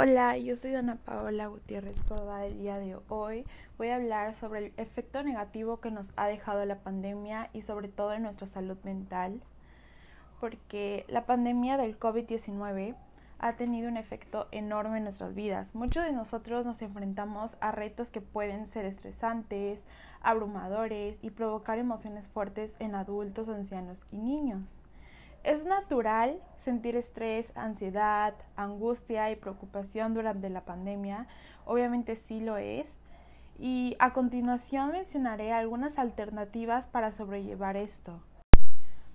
Hola, yo soy Dana Paola Gutiérrez Córdoba. El día de hoy voy a hablar sobre el efecto negativo que nos ha dejado la pandemia y sobre todo en nuestra salud mental, porque la pandemia del COVID-19 ha tenido un efecto enorme en nuestras vidas. Muchos de nosotros nos enfrentamos a retos que pueden ser estresantes, abrumadores y provocar emociones fuertes en adultos, ancianos y niños. Es natural sentir estrés, ansiedad, angustia y preocupación durante la pandemia. Obviamente sí lo es. Y a continuación mencionaré algunas alternativas para sobrellevar esto.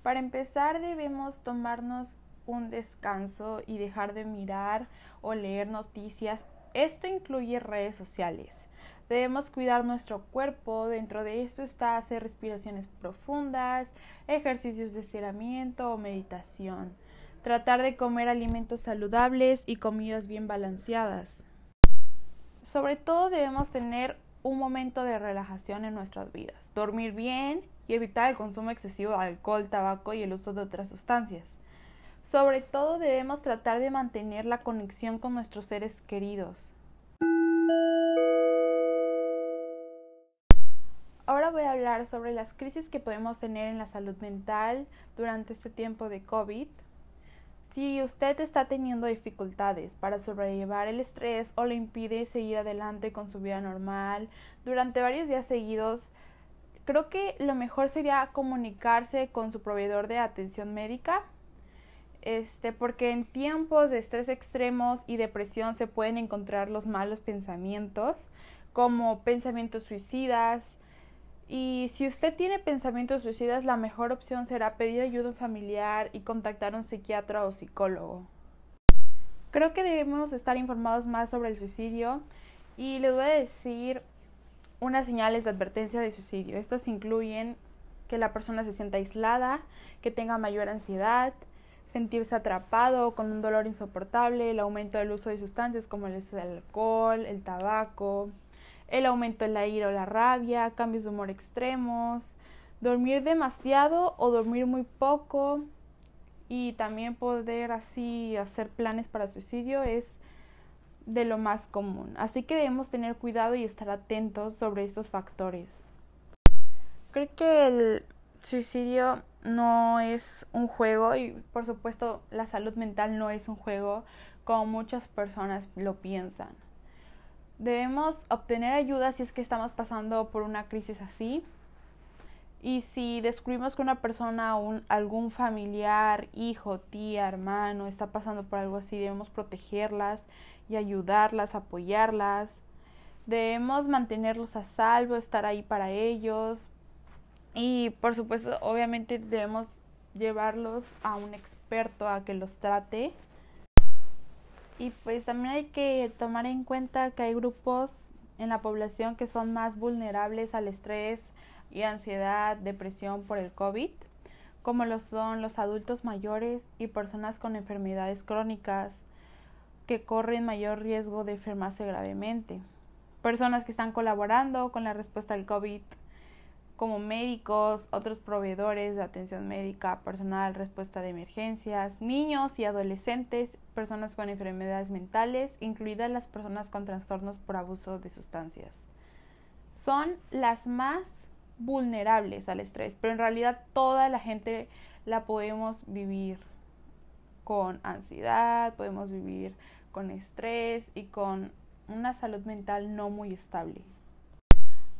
Para empezar debemos tomarnos un descanso y dejar de mirar o leer noticias. Esto incluye redes sociales. Debemos cuidar nuestro cuerpo, dentro de esto está hacer respiraciones profundas, ejercicios de estiramiento o meditación. Tratar de comer alimentos saludables y comidas bien balanceadas. Sobre todo debemos tener un momento de relajación en nuestras vidas, dormir bien y evitar el consumo excesivo de alcohol, tabaco y el uso de otras sustancias. Sobre todo debemos tratar de mantener la conexión con nuestros seres queridos. Sobre las crisis que podemos tener en la salud mental durante este tiempo de COVID. Si usted está teniendo dificultades para sobrellevar el estrés o le impide seguir adelante con su vida normal durante varios días seguidos, creo que lo mejor sería comunicarse con su proveedor de atención médica. Este, porque en tiempos de estrés extremos y depresión se pueden encontrar los malos pensamientos, como pensamientos suicidas, y si usted tiene pensamientos suicidas, la mejor opción será pedir ayuda familiar y contactar a un psiquiatra o psicólogo. Creo que debemos estar informados más sobre el suicidio y les voy a decir unas señales de advertencia de suicidio. Estos incluyen que la persona se sienta aislada, que tenga mayor ansiedad, sentirse atrapado con un dolor insoportable, el aumento del uso de sustancias como el alcohol, el tabaco, el aumento de la ira o la rabia, cambios de humor extremos, dormir demasiado o dormir muy poco y también poder así hacer planes para suicidio es de lo más común. Así que debemos tener cuidado y estar atentos sobre estos factores. Creo que el suicidio no es un juego y por supuesto la salud mental no es un juego como muchas personas lo piensan. Debemos obtener ayuda si es que estamos pasando por una crisis así. Y si descubrimos que una persona, un, algún familiar, hijo, tía, hermano está pasando por algo así, debemos protegerlas y ayudarlas, apoyarlas. Debemos mantenerlos a salvo, estar ahí para ellos. Y por supuesto, obviamente debemos llevarlos a un experto a que los trate y pues también hay que tomar en cuenta que hay grupos en la población que son más vulnerables al estrés y ansiedad, depresión por el COVID, como lo son los adultos mayores y personas con enfermedades crónicas que corren mayor riesgo de enfermarse gravemente. Personas que están colaborando con la respuesta al COVID como médicos, otros proveedores de atención médica, personal, respuesta de emergencias, niños y adolescentes, personas con enfermedades mentales, incluidas las personas con trastornos por abuso de sustancias. Son las más vulnerables al estrés, pero en realidad toda la gente la podemos vivir con ansiedad, podemos vivir con estrés y con una salud mental no muy estable.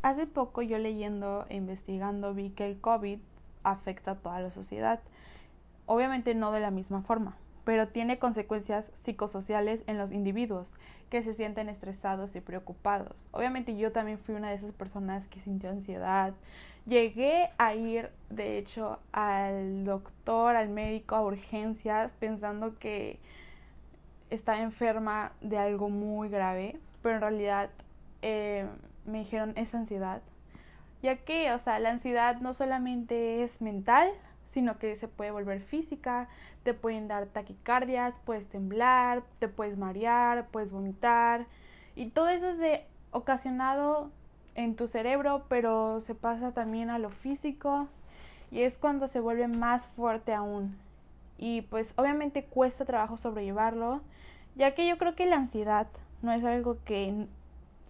Hace poco yo leyendo e investigando vi que el COVID afecta a toda la sociedad. Obviamente no de la misma forma, pero tiene consecuencias psicosociales en los individuos que se sienten estresados y preocupados. Obviamente yo también fui una de esas personas que sintió ansiedad. Llegué a ir, de hecho, al doctor, al médico, a urgencias, pensando que estaba enferma de algo muy grave, pero en realidad eh, me dijeron es ansiedad. Ya que, o sea, la ansiedad no solamente es mental, sino que se puede volver física, te pueden dar taquicardias, puedes temblar, te puedes marear, puedes vomitar. Y todo eso es de ocasionado en tu cerebro, pero se pasa también a lo físico y es cuando se vuelve más fuerte aún. Y pues obviamente cuesta trabajo sobrellevarlo ya que yo creo que la ansiedad no es algo que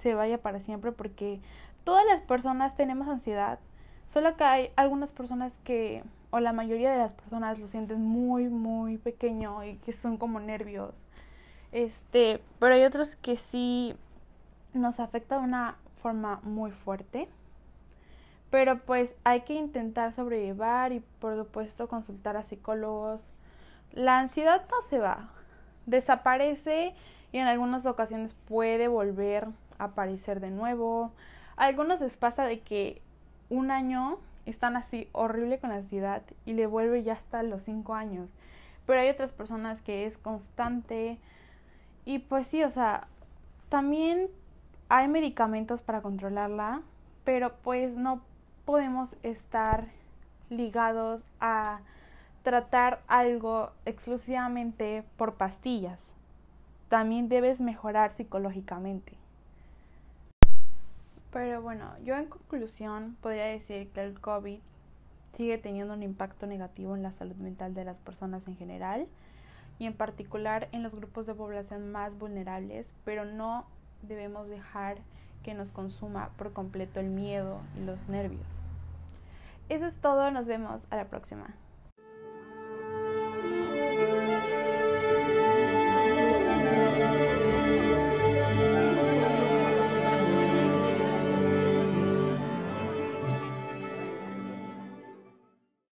se vaya para siempre porque todas las personas tenemos ansiedad, solo que hay algunas personas que, o la mayoría de las personas lo sienten muy, muy pequeño y que son como nervios. Este, pero hay otros que sí nos afecta de una forma muy fuerte. Pero pues hay que intentar sobrellevar y por supuesto consultar a psicólogos. La ansiedad no se va, desaparece y en algunas ocasiones puede volver aparecer de nuevo. A algunos les pasa de que un año están así horrible con la ansiedad y le vuelve ya hasta los cinco años. Pero hay otras personas que es constante y pues sí, o sea, también hay medicamentos para controlarla, pero pues no podemos estar ligados a tratar algo exclusivamente por pastillas. También debes mejorar psicológicamente. Pero bueno, yo en conclusión podría decir que el COVID sigue teniendo un impacto negativo en la salud mental de las personas en general y en particular en los grupos de población más vulnerables, pero no debemos dejar que nos consuma por completo el miedo y los nervios. Eso es todo, nos vemos a la próxima.